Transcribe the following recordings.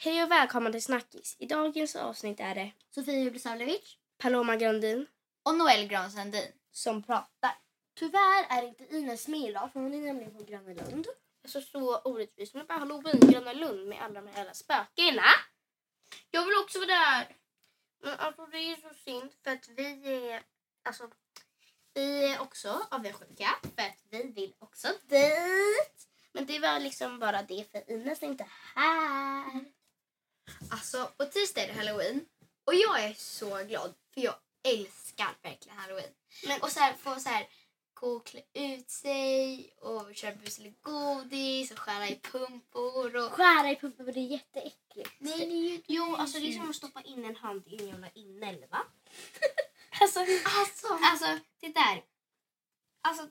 Hej och välkommen till Snackis. I dagens avsnitt är det Sofia Jublisavljevic Paloma Grandin och Noel Granstrandin. som pratar. Tyvärr är inte Ines med idag för hon är nämligen på Gröna Lund. Alltså så orättvist. Men bara halloween, Gröna Lund med alla de här jävla spökena. Jag vill också vara där. Men alltså det är så synd för att vi är, alltså, vi är också avundsjuka för att vi vill också dit. Men det var liksom bara det för Ines är inte här. Alltså på tisdag är det halloween och jag är så glad för jag älskar verkligen halloween. Men Och så här, få så här gå och klä ut sig och köra bus eller godis och skära i pumpor och... skära i pumpen för det är jätteäckligt. Nej, det är ju Jo, alltså det är som att stoppa in en hand i en jävla inälva. alltså, Alltså, alltså det där. Alltså,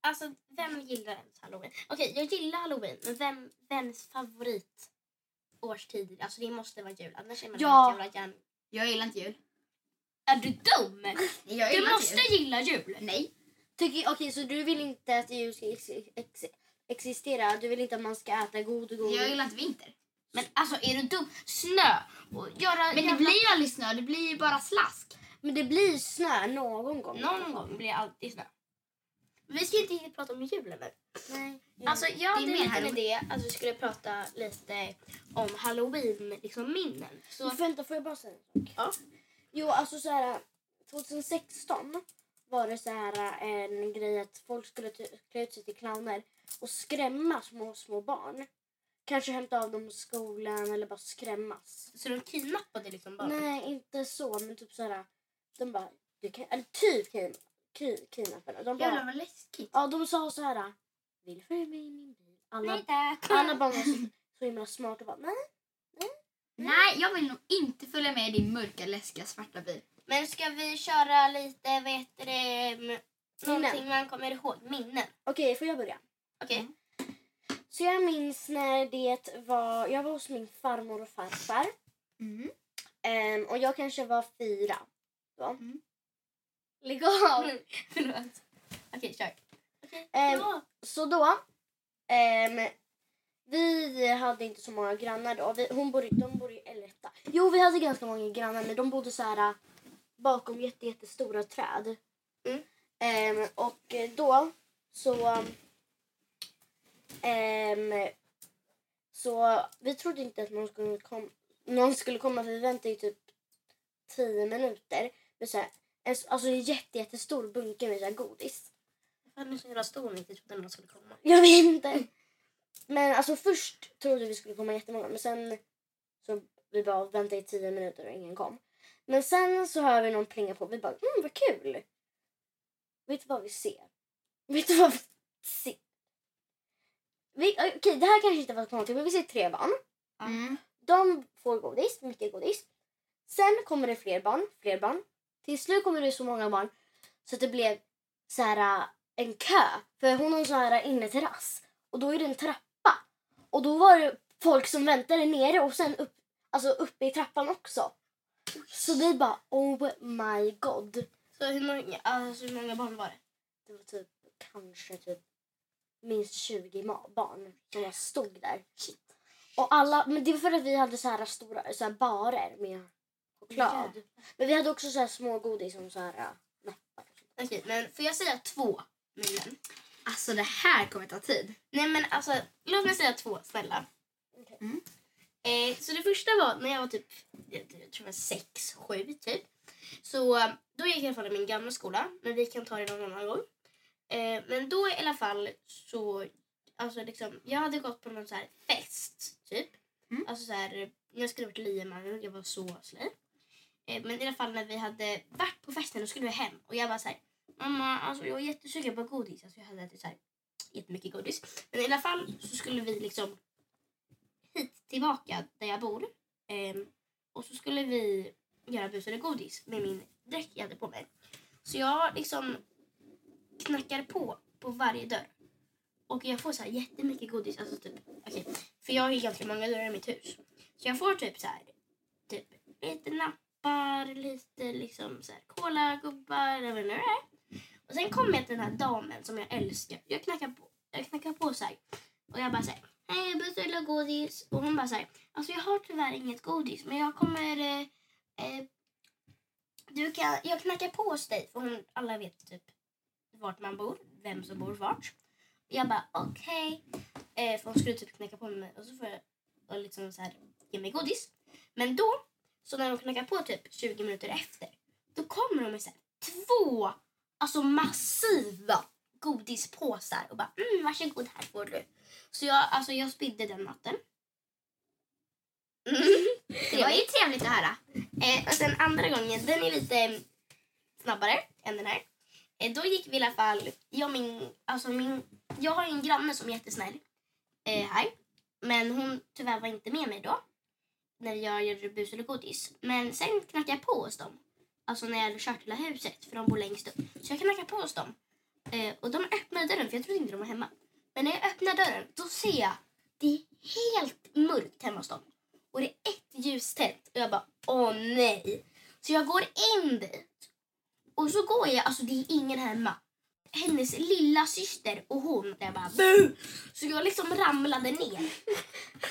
alltså vem gillar ens halloween? Okej, jag gillar halloween, men vem, vems favorit årstid? Alltså det måste vara jul, annars är man Ja. helt jävla jag gillar inte jul. Är du dum? Du måste jul. gilla jul. Nej. Okej, så du vill inte att jul ska ex, ex, existera? Du vill inte att man ska äta god och god? Jag gillar inte vinter. Men alltså är du dum? Snö och göra Men det blir ju aldrig snö, det blir ju bara slask. Men det blir snö någon gång. Någon gång blir det alltid snö. Vi ska inte riktigt prata om julen nu. Nej. Alltså jag hade en liten idé att vi skulle prata lite om halloween, liksom minnen. Så, vänta, får jag bara säga en sak? Ja. Jo, alltså så här 2016 var det så här en grej att folk skulle klä ut sig till clowner och skrämma små, små barn. Kanske hämta av dem i skolan eller bara skrämmas. så de kidnappade liksom barn? Nej, inte så, men typ så här. De bara, du kan, eller typ kin- ki- kidnappade. De bara, Jävlar vad läskigt. Ja, de sa så här. Vill du följa med i min bil? Alla, Nej tack. alla barn var så, så himla smart och bara nej. Nej, jag vill nog inte följa med i din mörka, läskiga, svarta bil. Men ska vi köra lite, vad heter det, någonting man kommer ihåg? Minnen. Okej, får jag börja? Okej? Mm. Så jag minns när det var, jag var hos min farmor och farfar. Mm. Ehm, och jag kanske var fyra. Då. Mm. Lägg av! Förlåt. Okej, kör. Ehm, Ja. Så då, ehm, vi hade inte så många grannar då. Vi, hon bor, i- de bor i Älta. Jo, vi hade ganska många grannar men de bodde så här äh, bakom jätte, jättestora träd. Mm. Ehm, och då så... ehm, så vi trodde inte att någon skulle, kom, någon skulle komma för vi väntade i typ tio minuter. Med så här, en, alltså en jätte, jättestor bunke med så här godis. Han är så jävla stor och inte trodde någon skulle komma. Jag vet inte. Men alltså först trodde vi skulle komma jättemånga men sen så vi bara väntade i tio minuter och ingen kom. Men sen så hör vi någon plinga på. Vi bara, mm vad kul. Vet du vad vi ser? Vet du vad vi ser? Vi, okej, det här kanske inte var någonting men vi ser tre barn. Mm. De får godis, mycket godis. Sen kommer det fler barn, fler barn. Till slut kommer det så många barn så att det blev så här äh, en kö. För hon har en sån här inneterrass och då är det en trappa. Och då var det folk som väntade nere och sen upp, alltså uppe i trappan också. Så vi bara oh my god. Så hur många, alltså, hur många barn var det? Det var typ kanske typ minst 20 ma- barn som stod där. Och alla, men det var för att vi hade så här stora så här barer med choklad. Men vi hade också så här små godis som så här äh, nappar. och sånt. Okej, men får jag säga två minnen? Alltså det här kommer ta tid. Nej men alltså, låt mig säga två snälla. Okej. Mm. Eh, så det första var när jag var typ, jag, jag tror jag var sex, sju typ. Så då gick jag i alla fall i min gamla skola, men vi kan ta det någon annan gång. Eh, men då i alla fall så, alltså liksom, jag hade gått på någon så här fest typ. Mm. Alltså så här, jag skulle varit lieman, jag var så slö. Eh, men i alla fall när vi hade varit på festen och skulle vi hem och jag var så här, mamma alltså jag är jättesugen på godis. Alltså jag hade ätit så här jättemycket godis. Men i alla fall så skulle vi liksom hit tillbaka där jag bor. Ehm, och så skulle vi göra bus eller godis med min dräkt jag hade på mig. Så jag liksom knackar på på varje dörr. Och jag får så här jättemycket godis. Alltså typ, okay, För jag har ju ganska många dörrar i mitt hus. Så jag får typ så här typ lite gubbar, lite liksom så här kolagubbar, jag vet inte vad det är. Och sen kommer jag till den här damen som jag älskar. Jag knackar på, jag knackar på så här. Och jag bara säger hej jag beställer godis? Och hon bara säger alltså jag har tyvärr inget godis men jag kommer, eh, eh, du kan, jag knackar på hos dig för hon, alla vet typ vart man bor, vem som bor vart. Jag bara okej, eh, för hon skulle typ knacka på mig och så får jag och liksom så här, ge mig godis. Men då, så när de knackar på typ 20 minuter efter, då kommer de med så här, två alltså massiva godispåsar och bara mm, varsågod här får du. Så jag, alltså jag spydde den natten. Mm. Det var ju trevligt att höra. Eh, och sen andra gången, den är lite snabbare än den här. Eh, då gick vi i alla fall, jag, min, alltså min, jag har ju en granne som är jättesnäll eh, här. Men hon tyvärr var inte med mig då. När jag gjorde bus eller godis. Men sen knackade jag på hos dem. Alltså när jag hade kört hela huset. För de bor längst upp. Så jag knackade på hos dem. Eh, och de öppnade dörren för jag trodde inte de var hemma. Men när jag öppnar dörren då ser jag det är helt mörkt hemma hos dem. Och det är ett ljus tänt. Och jag bara åh nej. Så jag går in dit. Och så går jag, alltså det är ingen hemma. Hennes lilla syster och hon, jag bara bu! Så jag liksom ramlade ner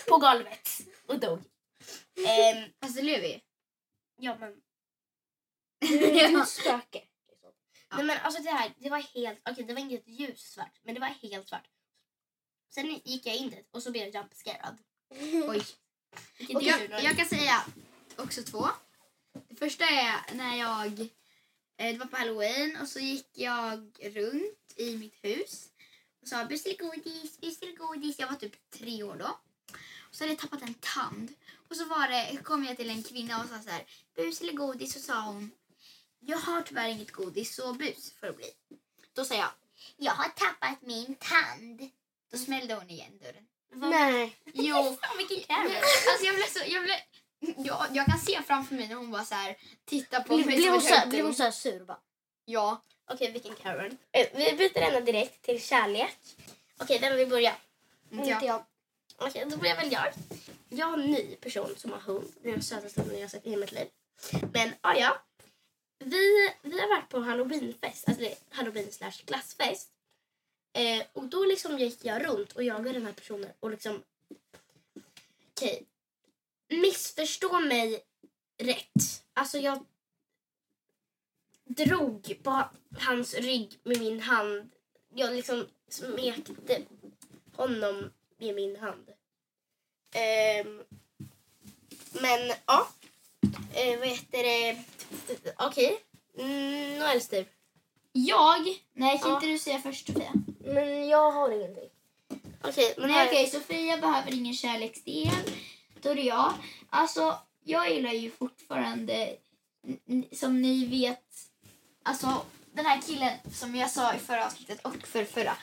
på golvet och dog. Ehm, Fast det lever ju. ja men, Du är ett spöke. Liksom. nej men alltså det här, det var helt, okej det var inte ljussvart men det var helt svart. Sen gick jag in dit och så blev jag jumpscarad. Oj. Då. jag, jag kan säga också två. Det första är när jag... eh, Det var på halloween och så gick jag runt i mitt hus och sa bus eller godis, bus eller godis. Jag var typ tre år då. Och så hade jag tappat en tand. Och så var det, kom jag till en kvinna och sa så här, bus eller godis? Och sa hon, jag har tyvärr inget godis så bus får det bli. Då sa jag, jag har tappat min tand. Då smällde hon igen dörren. Nej. Jo, Fan vilken. Alltså jag blev så... Jag, blev, jag, jag kan se framför mig när hon bara så här tittar på mig blev, hon så, blev hon så här sur? Bara, Ja. Okej vilken Karen. Eh, vi byter ämne direkt till kärlek. Okej vem vill börja? Inte inte jag. Okej, Okej, då börjar väl jag. Jag har en ny person som har hund. Det är den sötaste hunden jag har sett i hela mitt liv. Men ah, ja. Vi, vi har varit på halloweenfest, alltså halloween slash glassfest. Eh, och då liksom gick jag runt och jagade den här personen och liksom... Okej. Missförstå mig rätt. Alltså jag drog på hans rygg med min hand. Jag liksom smekte honom med min hand. Ehm, men ja, eh, vad heter det? Okej, mm, Noels tur. Jag? Nej, kan Ja. inte du säga först Sofia? Men jag har ingenting. Okej, men Nej okej, Sofia behöver ingen kärleksdel. Då är det jag. Alltså, jag gillar ju fortfarande, som ni vet, alltså den här killen som jag sa i förra avsnittet och för förra.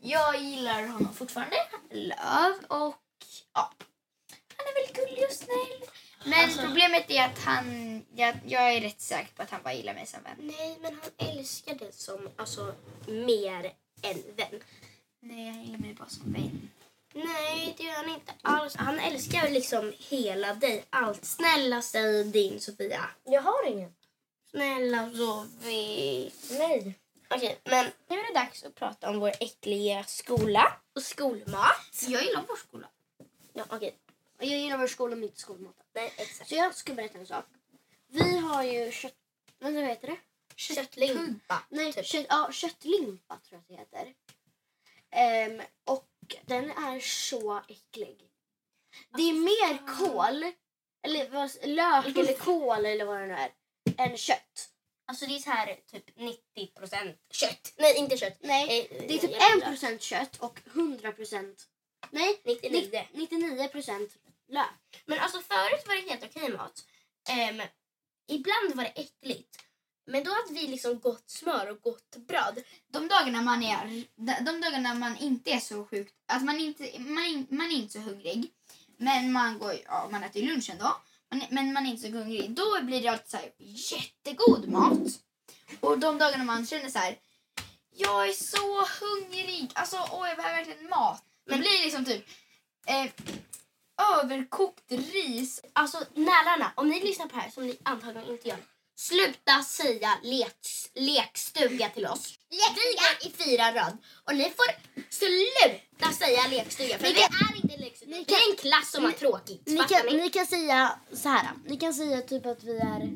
Jag gillar honom fortfarande, Löv, och ja, han är väldigt gullig och snäll. Men Alltså- problemet är att han, jag, jag är rätt säker på att han bara gillar mig som vän. Nej, men han älskar dig som alltså mer än vän. Nej, han gillar mig bara som vän. Nej, det gör han inte alls. Han älskar liksom hela dig. Allt. Snälla säg din Sofia. Jag har ingen. Snälla Sofie. Nej. Okej, men nu är det dags att prata om vår äckliga skola och skolmat. Jag gillar vår skola. Ja, okej. Jag gillar vår skola men inte skolmaten. Nej, exakt. Så jag ska berätta en sak. Vi har ju kött... Vänta, vad heter det? Köttling. Pubba. Nej, Typ. kött, ja, köttlimpa tror jag att det heter. Ehm, och den är så äcklig. Det är mer kål, eller vad, lök eller kål eller vad det nu är, än kött. Alltså det är så här typ 90% kött. Nej, inte kött. Nej, Eh, det är typ jävla- 1% kött och 100% Nej, 99. 99% lök. Men alltså förut var det helt okej mat. Ehm, ibland var det äckligt. Men då hade vi liksom gott smör och gott bröd. De dagarna man är, de dagarna man inte är så sjukt, att man inte, man, är- man är inte så hungrig, men man går, ja, man äter lunchen då, men man är inte så hungrig, då blir det alltid så här jättegod mat. Och de dagarna man känner så här, jag är så hungrig, alltså åh jag behöver verkligen mat. Men Men- blir det liksom typ eh, överkokt ris. Alltså närarna, om ni lyssnar på det här som ni antagligen inte gör. sluta säga lek, lekstuga till oss. Går i fyra rad och ni får sluta säga lekstuga för vi är ni Vi är kan- en klass som har tråkigt. Ni kan, ni? kan säga så här. Ni kan säga typ att vi är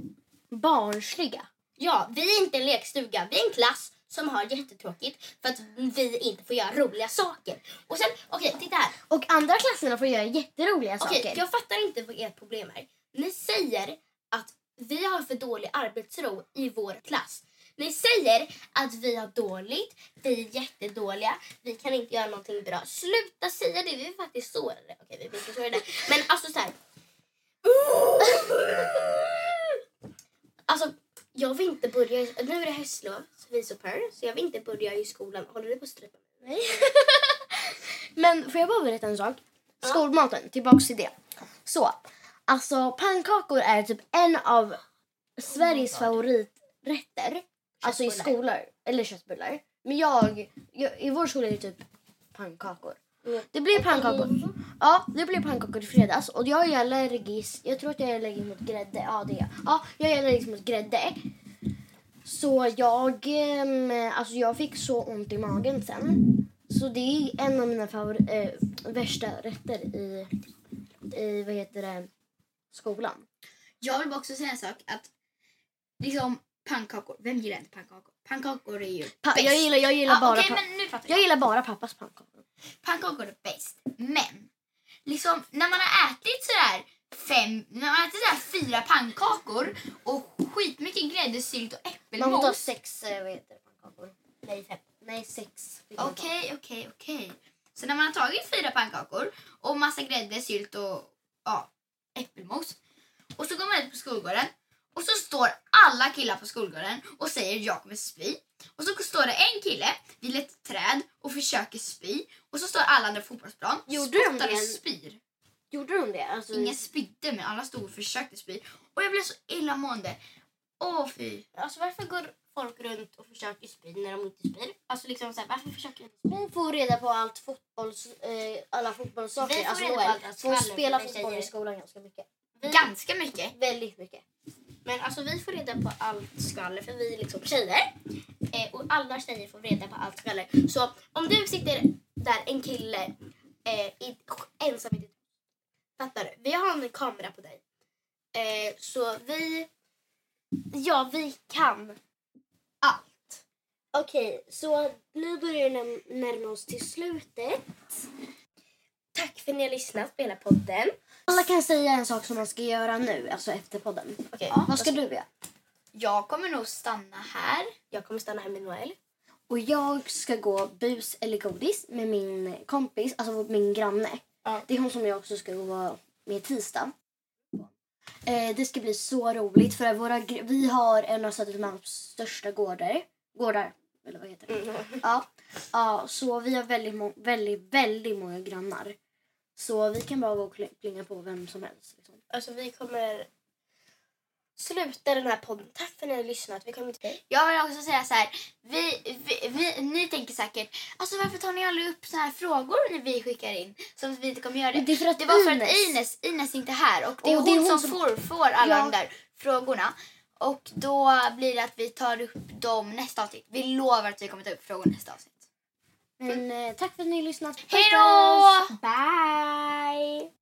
barnsliga. Ja, vi är inte en lekstuga. Vi är en klass som har jättetråkigt för att vi inte får göra roliga saker. Och sen, okej, titta här. Och andra klasserna får göra jätteroliga Okej, saker. jag fattar inte vad ert problem är. Ni säger att vi har för dålig arbetsro i vår klass. Ni säger att vi har dåligt, vi är jättedåliga, vi kan inte göra någonting bra. Sluta säga det, vi är faktiskt sårade. Okej, vi är inte sårade. Men alltså så här. Alltså, jag vill inte börja... Nu är det höstlov, så vi är så så jag vill inte börja i skolan. Håller du på att strypa mig? Nej. Men får jag bara berätta en sak? Ja. Skolmaten, tillbaks till det. Så, alltså pannkakor är typ en av Sveriges God. favoriträtter. Alltså i skolor. Eller köttbullar. Men jag, jag, i vår skola är det typ pannkakor. Mm. Det blir pannkakor. Ja, det blev pannkakor i fredags och jag är allergisk. Jag tror att jag är allergisk mot grädde. Ja, det är jag. Ja, jag är allergisk mot grädde. Så jag, ehm, alltså jag fick så ont i magen sen. Så det är en av mina favor- eh, värsta rätter i, i, vad heter det, skolan. Jag vill bara också säga en sak. Att liksom pannkakor. Vem gillar inte pannkakor? Pannkakor är ju Pa- bäst. jag, gillar, jag, gillar Ja, bara pa- men nu fattar jag jag. gillar bara pappas pannkakor. Pannkakor är bäst. Men liksom när man har ätit sådär fem, när man har ätit sådär fyra pannkakor och skitmycket grädde, sylt och Man får ta äppelmos. sex eh, vad heter det, pannkakor. Nej, fem. Nej, sex. man. Okej, okej, okej. Så när man har tagit fyra pannkakor och massa grädde, sylt och ja, äppelmos. Och så går man ut på skolgården och så står alla killar på skolgården och säger jag kommer spy. Och så står det en kille vid ett träd och försöker spy. Och så står alla under fotbollsplan, Gjorde de spottar det? och spyr. Gjorde de det? Alltså, Ingen spydde men alla stod och försökte spy. Och jag blev så illamående. Åh fy. Alltså varför går folk runt och försöker spy när de inte spyr? Alltså liksom så här, varför försöker de inte spy? Vi får reda på allt fotbolls, eh, alla fotbollssaker. Vi får alltså reda på Noel, allt för hon skvaller dig fotboll i skolan ganska mycket. Ganska mycket. Väldigt mycket men alltså vi får reda på allt skvaller för vi är liksom tjejer. Eh, och alla tjejer får reda på allt skvaller. Så om du sitter där, en kille, eh, i, ensam i ditt Fattar du? Vi har en kamera på dig. Eh, så vi... Ja, vi kan allt. Okej, så nu börjar vi närma oss till slutet. Tack för att ni har lyssnat på hela podden. Alla kan säga en sak som man ska göra nu, alltså efter podden. Okej, Vad ska du göra? Jag kommer nog stanna här. Jag kommer stanna här med Noel. Och jag ska gå bus eller godis med min kompis, alltså min granne. Ja. Det är hon som jag också ska gå med tisdag. Eh, det ska bli så roligt för våra, vi har en av Södermalms största gårdar. Gårdar, eller vad heter det? Mm. Ja, ja, så vi har väldigt, väldigt, väldigt många grannar. Så vi kan bara gå och plinga på vem som helst. Liksom. Alltså vi kommer sluta den här podden. Tack för att ni har lyssnat. Vi kommer inte... Jag vill också säga så här. Vi, vi, vi, ni tänker säkert, alltså varför tar ni aldrig upp så här frågor när vi skickar in? Som vi inte kommer göra det. Det är för att Det var för Ines- att Ines, Ines är inte här och det är, Och hon, det är hon som, som- får, får alla Ja. de där frågorna. Och då blir det att vi tar upp dem nästa avsnitt. Vi lovar att vi kommer ta upp frågor nästa avsnitt. Men eh, tack för att ni har lyssnat. Hej då! Bye!